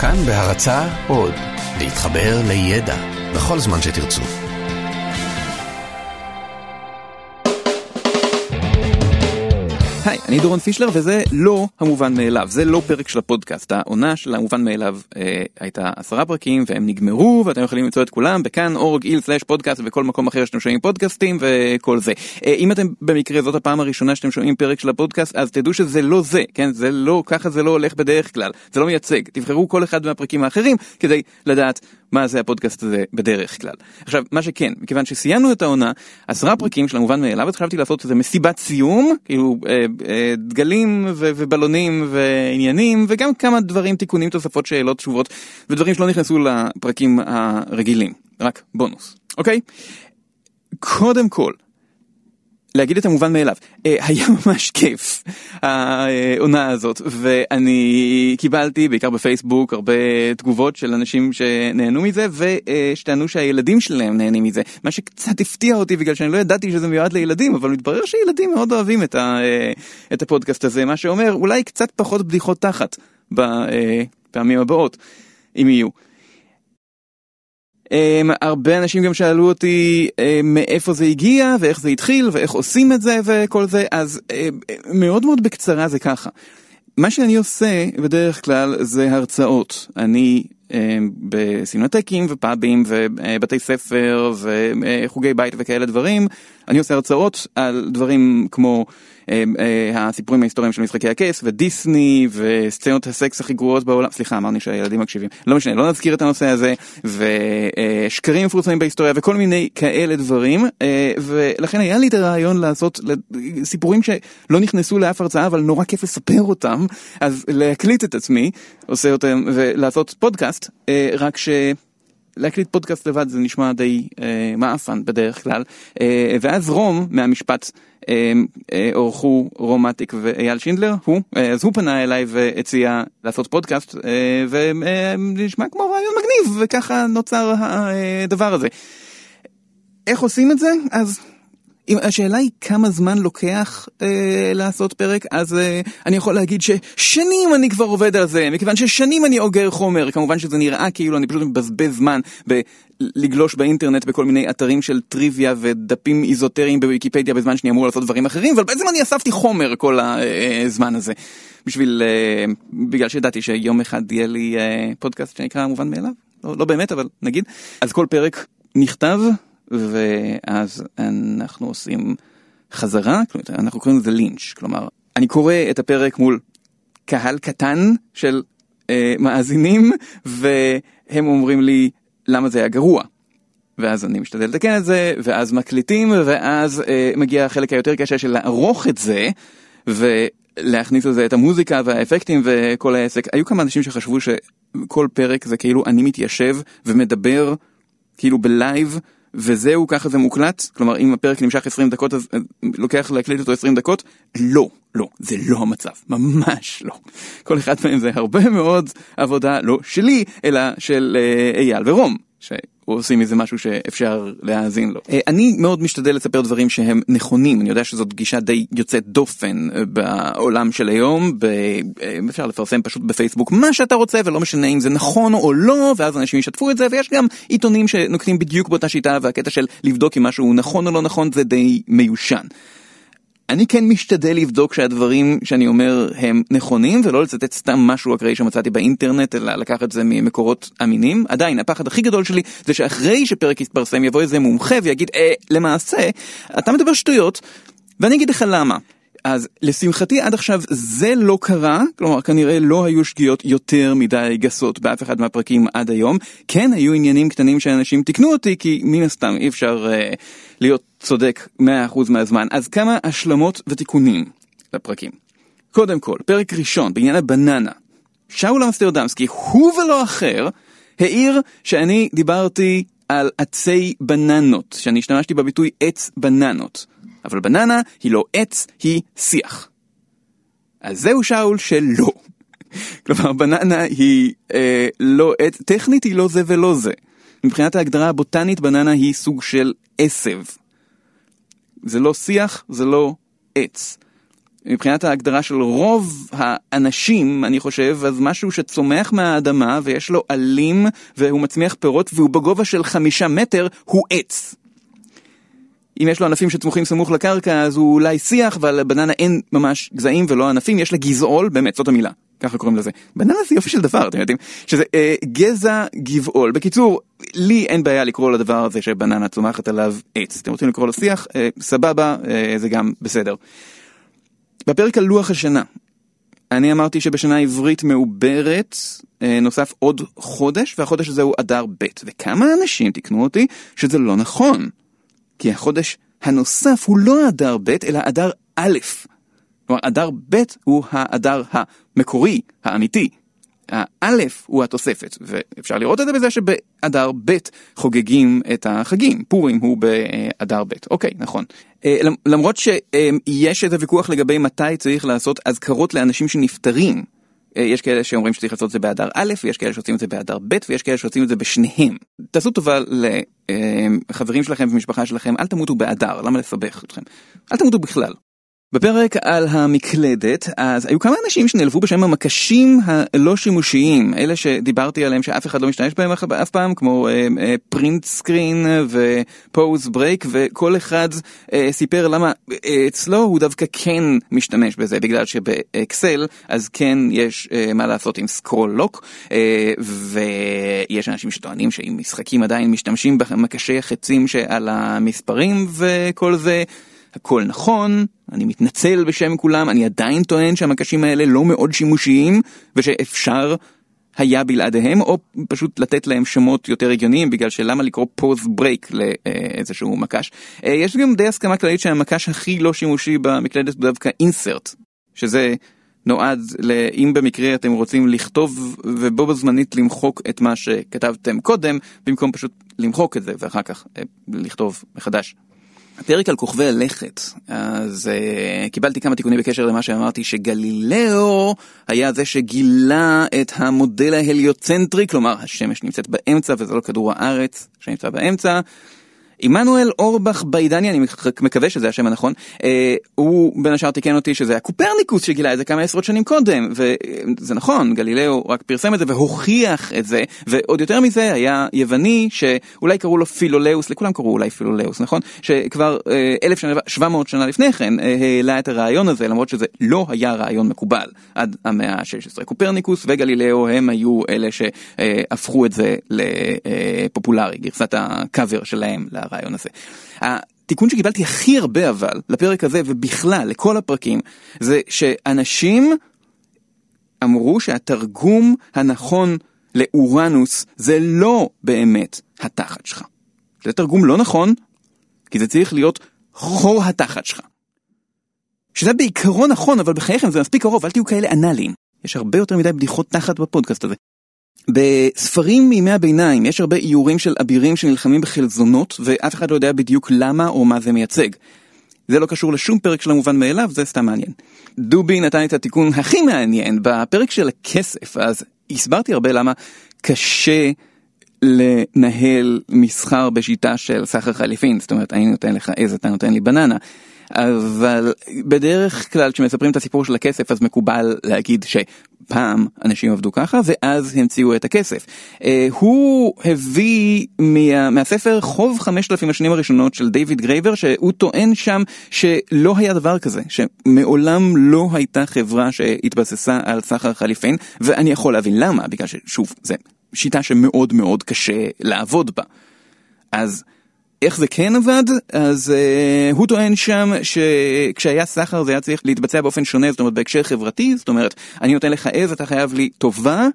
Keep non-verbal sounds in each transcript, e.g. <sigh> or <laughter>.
כאן בהרצה עוד, להתחבר לידע בכל זמן שתרצו. אני דורון פישלר וזה לא המובן מאליו, זה לא פרק של הפודקאסט, העונה של המובן מאליו אה, הייתה עשרה פרקים והם נגמרו ואתם יכולים למצוא את כולם בכאן אורג איל סלאש פודקאסט וכל מקום אחר שאתם שומעים פודקאסטים וכל זה. אה, אם אתם במקרה זאת הפעם הראשונה שאתם שומעים פרק של הפודקאסט אז תדעו שזה לא זה, כן, זה לא, ככה זה לא הולך בדרך כלל, זה לא מייצג, תבחרו כל אחד מהפרקים האחרים כדי לדעת מה זה הפודקאסט הזה בדרך כלל. עכשיו, מה שכן, מכיוון שסיימנו את העונה, עשרה פרקים של המובן מאליו, אז חשבתי לעשות איזה מסיבת סיום, כאילו אה, אה, דגלים ו- ובלונים ועניינים, וגם כמה דברים, תיקונים, תוספות, שאלות, תשובות, ודברים שלא נכנסו לפרקים הרגילים, רק בונוס, אוקיי? קודם כל, להגיד את המובן מאליו, אה, <laughs> היה ממש כיף העונה הזאת ואני קיבלתי בעיקר בפייסבוק הרבה תגובות של אנשים שנהנו מזה ושטענו שהילדים שלהם נהנים מזה מה שקצת הפתיע אותי בגלל שאני לא ידעתי שזה מיועד לילדים אבל מתברר שילדים מאוד אוהבים את, ה, אה, את הפודקאסט הזה מה שאומר אולי קצת פחות בדיחות תחת בפעמים הבאות אם יהיו. Um, הרבה אנשים גם שאלו אותי um, מאיפה זה הגיע ואיך זה התחיל ואיך עושים את זה וכל זה אז um, מאוד מאוד בקצרה זה ככה. מה שאני עושה בדרך כלל זה הרצאות אני um, בסינמטקים ופאבים ובתי ספר וחוגי בית וכאלה דברים אני עושה הרצאות על דברים כמו אה, אה, הסיפורים ההיסטוריים של משחקי הכס ודיסני וסצנות הסקס הכי גרועות בעולם סליחה אמרנו שהילדים מקשיבים. לא משנה לא נזכיר את הנושא הזה ושקרים מפורסמים בהיסטוריה וכל מיני כאלה דברים אה, ולכן היה לי את הרעיון לעשות סיפורים שלא נכנסו לאף הרצאה אבל נורא כיף לספר אותם אז להקליט את עצמי עושה אותם ולעשות פודקאסט רק ש... להקליט פודקאסט לבד זה נשמע די אה, מעפן בדרך כלל אה, ואז רום מהמשפט אה, אה, עורכו רומטיק ואייל שינדלר הוא אה, אז הוא פנה אליי והציע לעשות פודקאסט אה, ונשמע אה, כמו רעיון מגניב וככה נוצר הדבר הזה. איך עושים את זה אז אם השאלה היא כמה זמן לוקח אה, לעשות פרק, אז אה, אני יכול להגיד ששנים אני כבר עובד על זה, מכיוון ששנים אני אוגר חומר, כמובן שזה נראה כאילו אני פשוט מבזבז זמן בלגלוש באינטרנט בכל מיני אתרים של טריוויה ודפים איזוטריים בוויקיפדיה בזמן שאני אמור לעשות דברים אחרים, אבל בעצם אני אספתי חומר כל הזמן הזה, בשביל, אה, בגלל שידעתי שיום אחד יהיה לי אה, פודקאסט שנקרא מובן מאליו, לא, לא באמת אבל נגיד, אז כל פרק נכתב ואז אנחנו עושים חזרה, אנחנו קוראים לזה לינץ', כלומר, אני קורא את הפרק מול קהל קטן של אה, מאזינים, והם אומרים לי למה זה היה גרוע. ואז אני משתדל לתקן את זה, ואז מקליטים, ואז אה, מגיע החלק היותר קשה של לערוך את זה, ולהכניס לזה את המוזיקה והאפקטים וכל העסק. היו כמה אנשים שחשבו שכל פרק זה כאילו אני מתיישב ומדבר כאילו בלייב וזהו ככה זה מוקלט כלומר אם הפרק נמשך 20 דקות אז לוקח להקליט אותו 20 דקות לא לא זה לא המצב ממש לא כל אחד מהם זה הרבה מאוד עבודה לא שלי אלא של אה, אייל ורום. עושים מזה משהו שאפשר להאזין לו. אה, אני מאוד משתדל לספר דברים שהם נכונים, אני יודע שזאת גישה די יוצאת דופן בעולם של היום, אה, אפשר לפרסם פשוט בפייסבוק מה שאתה רוצה ולא משנה אם זה נכון או לא, ואז אנשים ישתפו את זה, ויש גם עיתונים שנוקטים בדיוק באותה שיטה, והקטע של לבדוק אם משהו נכון או לא נכון זה די מיושן. אני כן משתדל לבדוק שהדברים שאני אומר הם נכונים ולא לצטט סתם משהו אקראי שמצאתי באינטרנט אלא לקחת את זה ממקורות אמינים. עדיין הפחד הכי גדול שלי זה שאחרי שפרק יתפרסם יבוא איזה מומחה ויגיד אה למעשה אתה מדבר שטויות ואני אגיד לך למה. אז לשמחתי עד עכשיו זה לא קרה, כלומר כנראה לא היו שגיאות יותר מדי גסות באף אחד מהפרקים עד היום. כן היו עניינים קטנים שאנשים תיקנו אותי כי מן הסתם אי אפשר uh, להיות צודק 100% מהזמן. אז כמה השלמות ותיקונים לפרקים. קודם כל, פרק ראשון בעניין הבננה. שאול אמסטרדמסקי, הוא ולא אחר, העיר שאני דיברתי על עצי בננות, שאני השתמשתי בביטוי עץ בננות. אבל בננה היא לא עץ, היא שיח. אז זהו שאול שלא. <laughs> כלומר בננה היא אה, לא עץ, טכנית היא לא זה ולא זה. מבחינת ההגדרה הבוטנית בננה היא סוג של עשב. זה לא שיח, זה לא עץ. מבחינת ההגדרה של רוב האנשים, אני חושב, אז משהו שצומח מהאדמה ויש לו עלים והוא מצמיח פירות והוא בגובה של חמישה מטר, הוא עץ. אם יש לו ענפים שצמוחים סמוך לקרקע, אז הוא אולי שיח, אבל בננה אין ממש גזעים ולא ענפים, יש לה גזעול, באמת, זאת המילה. ככה קוראים לזה. בננה זה יופי של דבר, אתם יודעים? שזה אה, גזע גבעול. בקיצור, לי אין בעיה לקרוא לדבר הזה שבננה צומחת עליו עץ. אתם רוצים לקרוא לו שיח? אה, סבבה, אה, זה גם בסדר. בפרק על לוח השנה, אני אמרתי שבשנה עברית מעוברת אה, נוסף עוד חודש, והחודש הזה הוא אדר ב', וכמה אנשים תקנו אותי שזה לא נכון. כי החודש הנוסף הוא לא אדר ב', אלא אדר א'. כלומר, אדר ב' הוא האדר המקורי, האמיתי. האלף הוא התוספת, ואפשר לראות את זה בזה שבאדר ב' חוגגים את החגים, פורים הוא באדר ב', אוקיי, נכון. אה, למרות שיש איזה ויכוח לגבי מתי צריך לעשות אזכרות לאנשים שנפטרים, אה, יש כאלה שאומרים שצריך לעשות את זה באדר א', ויש כאלה שעושים את זה באדר ב', ויש כאלה שעושים את זה בשניהם. תעשו טובה לחברים שלכם ומשפחה שלכם, אל תמותו באדר, למה לסבך אתכם? אל תמותו בכלל. בפרק על המקלדת, אז היו כמה אנשים שנעלבו בשם המקשים הלא שימושיים, אלה שדיברתי עליהם שאף אחד לא משתמש בהם אף פעם, כמו Print Screen ו Pause Break, וכל אחד אה, סיפר למה אה, אצלו הוא דווקא כן משתמש בזה, בגלל שבאקסל אז כן יש אה, מה לעשות עם סקרול לוק, uh, ויש אנשים שטוענים שעם משחקים עדיין משתמשים במקשי החצים שעל המספרים וכל זה. הכל נכון, אני מתנצל בשם כולם, אני עדיין טוען שהמקשים האלה לא מאוד שימושיים ושאפשר היה בלעדיהם, או פשוט לתת להם שמות יותר הגיוניים, בגלל שלמה לקרוא Pause Break לאיזשהו מקש. אה, יש גם די הסכמה כללית שהמקש הכי לא שימושי במקלדת הוא דווקא Insert, שזה נועד לאם במקרה אתם רוצים לכתוב ובו בזמנית למחוק את מה שכתבתם קודם, במקום פשוט למחוק את זה ואחר כך אה, לכתוב מחדש. הפרק על כוכבי הלכת, אז uh, קיבלתי כמה תיקונים בקשר למה שאמרתי שגלילאו היה זה שגילה את המודל ההליוצנטרי, כלומר השמש נמצאת באמצע וזה לא כדור הארץ שנמצא באמצע. עמנואל אורבך ביידני, אני מקווה שזה השם הנכון, אה, הוא בין השאר תיקן אותי שזה הקופרניקוס שגילה את זה כמה עשרות שנים קודם, וזה נכון, גלילאו רק פרסם את זה והוכיח את זה, ועוד יותר מזה היה יווני שאולי קראו לו פילולאוס, לכולם קראו אולי פילולאוס, נכון? שכבר אה, 1700 שנה לפני כן אה, העלה את הרעיון הזה, למרות שזה לא היה רעיון מקובל עד המאה ה-16. קופרניקוס וגלילאו הם היו אלה שהפכו את זה לפופולרי, גרסת הקאבר שלהם. הרעיון הזה. התיקון שקיבלתי הכי הרבה אבל לפרק הזה ובכלל לכל הפרקים זה שאנשים אמרו שהתרגום הנכון לאורנוס זה לא באמת התחת שלך. זה תרגום לא נכון, כי זה צריך להיות חור התחת שלך. שזה בעיקרון נכון, אבל בחייכם זה מספיק קרוב, אל תהיו כאלה אנאליים. יש הרבה יותר מדי בדיחות תחת בפודקאסט הזה. בספרים מימי הביניים יש הרבה איורים של אבירים שנלחמים בחלזונות ואף אחד לא יודע בדיוק למה או מה זה מייצג. זה לא קשור לשום פרק של המובן מאליו, זה סתם מעניין. דובי נתן את התיקון הכי מעניין בפרק של הכסף, אז הסברתי הרבה למה קשה לנהל מסחר בשיטה של סחר חליפין, זאת אומרת אני נותן לך עז אתה נותן לי בננה. אבל בדרך כלל כשמספרים את הסיפור של הכסף אז מקובל להגיד שפעם אנשים עבדו ככה ואז המציאו את הכסף. אה, הוא הביא מה, מהספר חוב 5,000 השנים הראשונות של דיוויד גרייבר שהוא טוען שם שלא היה דבר כזה, שמעולם לא הייתה חברה שהתבססה על סחר חליפין ואני יכול להבין למה, בגלל ששוב זה שיטה שמאוד מאוד קשה לעבוד בה. אז איך זה כן עבד? אז uh, הוא טוען שם שכשהיה סחר זה היה צריך להתבצע באופן שונה, זאת אומרת בהקשר חברתי, זאת אומרת אני נותן לך עז, אתה חייב לי טובה,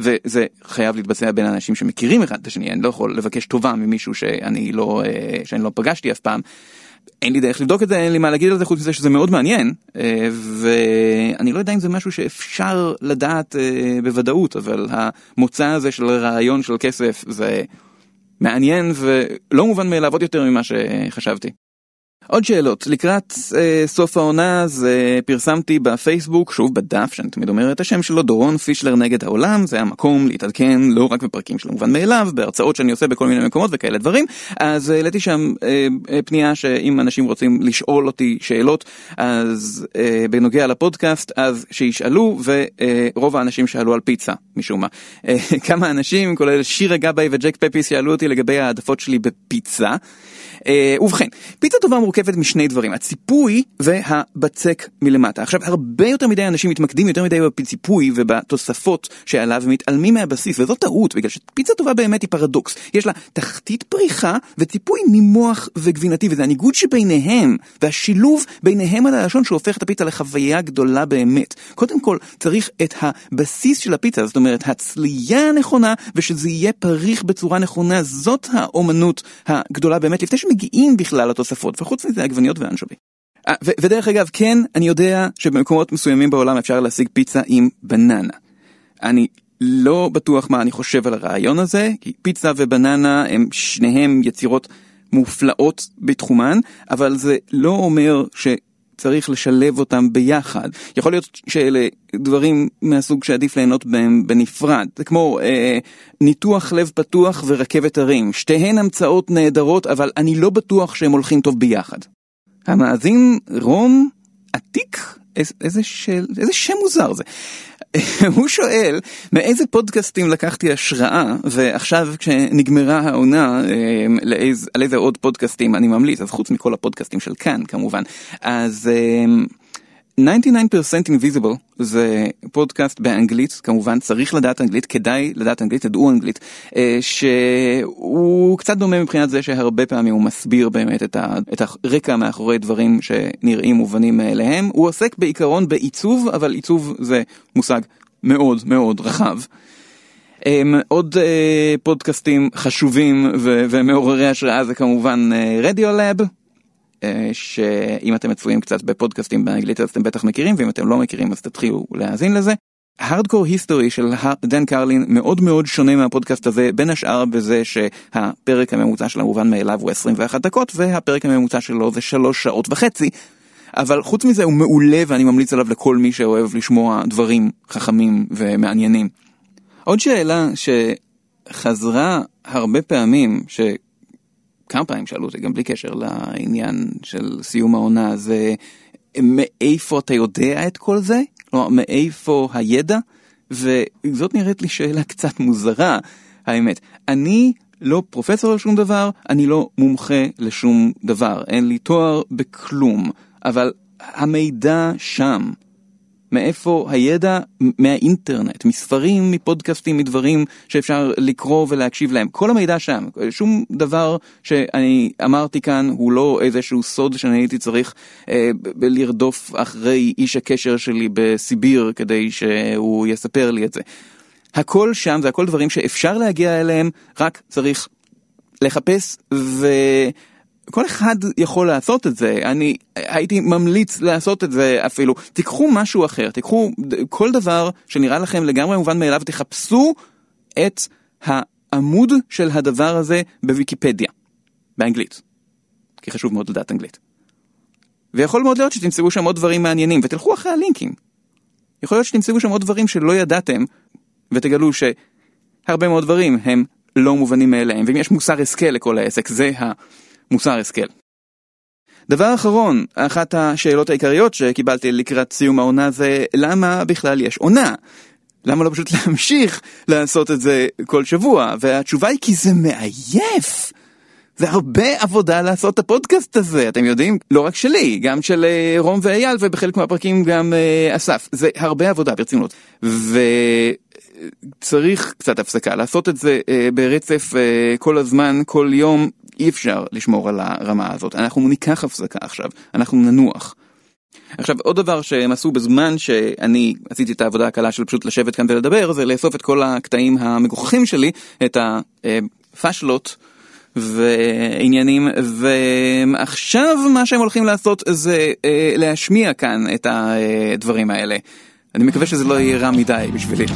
וזה חייב להתבצע בין אנשים שמכירים אחד את השני, אני לא יכול לבקש טובה ממישהו שאני לא, uh, שאני לא פגשתי אף פעם. אין לי דרך לבדוק את זה, אין לי מה להגיד על זה חוץ מזה שזה מאוד מעניין, uh, ואני לא יודע אם זה משהו שאפשר לדעת uh, בוודאות, אבל המוצא הזה של רעיון של כסף זה... מעניין ולא מובן מאליו עוד יותר ממה שחשבתי. עוד שאלות, לקראת אה, סוף העונה אז אה, פרסמתי בפייסבוק, שוב בדף שאני תמיד אומר את השם שלו, דורון פישלר נגד העולם, זה המקום להתעדכן לא רק בפרקים של המובן מאליו, בהרצאות שאני עושה בכל מיני מקומות וכאלה דברים, אז העליתי שם אה, אה, פנייה שאם אנשים רוצים לשאול אותי שאלות, אז אה, בנוגע לפודקאסט, אז שישאלו, ורוב אה, האנשים שאלו על פיצה, משום מה. אה, <laughs> כמה אנשים, כולל שירה גבאי וג'ק פפיס, שאלו אותי לגבי העדפות שלי בפיצה. אה, ובכן, פיצה טובה מורכבת משני דברים, הציפוי והבצק מלמטה. עכשיו, הרבה יותר מדי אנשים מתמקדים יותר מדי בציפוי ובתוספות שעליו ומתעלמים מהבסיס, וזאת טעות, בגלל שפיצה טובה באמת היא פרדוקס. יש לה תחתית פריחה וציפוי ממוח וגבינתי, וזה הניגוד שביניהם, והשילוב ביניהם על הלשון שהופך את הפיצה לחוויה גדולה באמת. קודם כל, צריך את הבסיס של הפיצה, זאת אומרת, הצלייה הנכונה, ושזה יהיה פריך בצורה נכונה, זאת האומנות הגדולה באמת, לפני שמגיעים בכלל לתוספות, וחוץ מזה עגבניות ואנשובי. אה, ודרך אגב, כן, אני יודע שבמקומות מסוימים בעולם אפשר להשיג פיצה עם בננה. אני לא בטוח מה אני חושב על הרעיון הזה, כי פיצה ובננה הם שניהם יצירות מופלאות בתחומן, אבל זה לא אומר שצריך לשלב אותם ביחד. יכול להיות שאלה דברים מהסוג שעדיף ליהנות בהם בנפרד. זה כמו אה, ניתוח לב פתוח ורכבת הרים. שתיהן המצאות נהדרות, אבל אני לא בטוח שהם הולכים טוב ביחד. המאזין רום עתיק? איזה, של, איזה שם מוזר זה. <laughs> הוא שואל מאיזה פודקאסטים לקחתי השראה ועכשיו כשנגמרה העונה אמ, על איזה עוד פודקאסטים אני ממליץ אז חוץ מכל הפודקאסטים של כאן כמובן. אז 99% Invisible זה פודקאסט באנגלית, כמובן צריך לדעת אנגלית, כדאי לדעת אנגלית, תדעו אנגלית, אה, שהוא קצת דומה מבחינת זה שהרבה פעמים הוא מסביר באמת את, הרקע מאחורי דברים שנראים מובנים מאליהם. הוא עוסק בעיקרון בעיצוב, אבל עיצוב זה מושג מאוד מאוד רחב. Um, עוד uh, פודקאסטים חשובים ומעוררי השראה זה כמובן uh, אה, שאם אתם מצויים קצת בפודקאסטים באנגלית אז אתם בטח מכירים ואם אתם לא מכירים אז תתחילו להאזין לזה. הארדקור היסטורי של דן קרלין מאוד מאוד שונה מהפודקאסט הזה בין השאר בזה שהפרק הממוצע של המובן מאליו הוא 21 דקות והפרק הממוצע שלו זה 3 שעות וחצי. אבל חוץ מזה הוא מעולה ואני ממליץ עליו לכל מי שאוהב לשמוע דברים חכמים ומעניינים. עוד שאלה שחזרה הרבה פעמים, ש... כמה פעמים שאלו אותי, גם בלי קשר לעניין של סיום העונה, זה מאיפה אתה יודע את כל זה? כלומר, מאיפה הידע? וזאת נראית לי שאלה קצת מוזרה, האמת. אני לא פרופסור לשום דבר, אני לא מומחה לשום דבר, אין לי תואר בכלום, אבל המידע שם. מאיפה הידע? מהאינטרנט, מספרים, מפודקאסטים, מדברים שאפשר לקרוא ולהקשיב להם. כל המידע שם, שום דבר שאני אמרתי כאן הוא לא איזשהו סוד שאני הייתי צריך אה, לרדוף אחרי איש הקשר שלי בסיביר כדי שהוא יספר לי את זה. הכל שם זה הכל דברים שאפשר להגיע אליהם, רק צריך לחפש ו... כל אחד יכול לעשות את זה, אני הייתי ממליץ לעשות את זה אפילו. תיקחו משהו אחר, תיקחו כל דבר שנראה לכם לגמרי מובן מאליו, תחפשו את העמוד של הדבר הזה בוויקיפדיה, באנגלית. כי חשוב מאוד לדעת אנגלית. ויכול מאוד להיות שתמצאו שם עוד דברים מעניינים, ותלכו אחרי הלינקים. יכול להיות שתמצאו שם עוד דברים שלא ידעתם, ותגלו שהרבה מאוד דברים הם לא מובנים מאליהם, ואם יש מוסר השכל לכל העסק, זה ה... מוסר השכל. דבר אחרון, אחת השאלות העיקריות שקיבלתי לקראת סיום העונה זה למה בכלל יש עונה? למה לא פשוט <laughs> להמשיך לעשות את זה כל שבוע? והתשובה היא כי זה מעייף. זה הרבה עבודה לעשות את הפודקאסט הזה, אתם יודעים? לא רק שלי, גם של אה, רום ואייל ובחלק מהפרקים גם אה, אסף. זה הרבה עבודה ברצינות. וצריך קצת הפסקה, לעשות את זה אה, ברצף כל הזמן, כל יום, אי אפשר לשמור על הרמה הזאת. אנחנו ניקח הפסקה עכשיו, אנחנו ננוח. עכשיו עוד דבר שהם עשו בזמן שאני עשיתי את העבודה הקלה של פשוט לשבת כאן ולדבר זה לאסוף את כל הקטעים המגוחכים שלי, את הפאשלות ועניינים ועכשיו מה שהם הולכים לעשות זה אה, להשמיע כאן את הדברים האלה. אני מקווה שזה לא יהיה רע מדי בשבילי.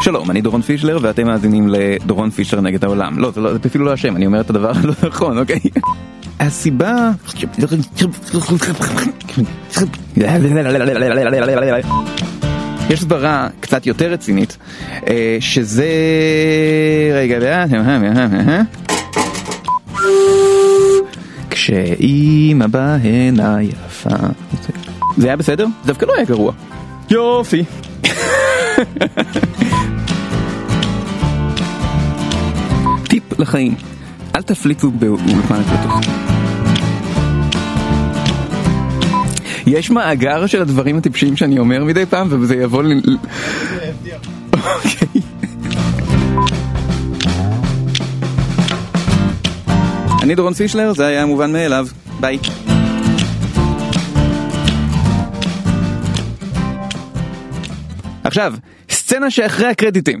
שלום, אני דורון פישלר ואתם מאזינים לדורון פישלר נגד העולם. לא, זה, לא, זה אפילו לא השם, אני אומר את הדבר הלא נכון, אוקיי? הסיבה... יש סברה קצת יותר רצינית, אה, שזה... רגע, כשאימא בהנה יפה. זה היה בסדר? דווקא לא היה גרוע. יופי. טיפ לחיים, אל תפליצו באולפן הקלטות. יש מאגר של הדברים הטיפשיים שאני אומר מדי פעם וזה יבוא ל... אוקיי. אני דורון פישלר, זה היה מובן מאליו. ביי. עכשיו, סצנה שאחרי הקרדיטים.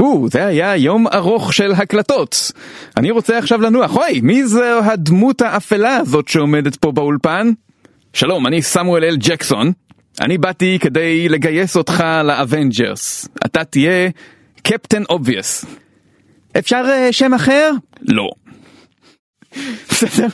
או, זה היה יום ארוך של הקלטות. אני רוצה עכשיו לנוח. אוי, מי זו הדמות האפלה הזאת שעומדת פה באולפן? שלום, אני סמואל אל ג'קסון. אני באתי כדי לגייס אותך ל Avengers. אתה תהיה קפטן אובייס. אפשר uh, שם אחר? לא. <laughs> בסדר.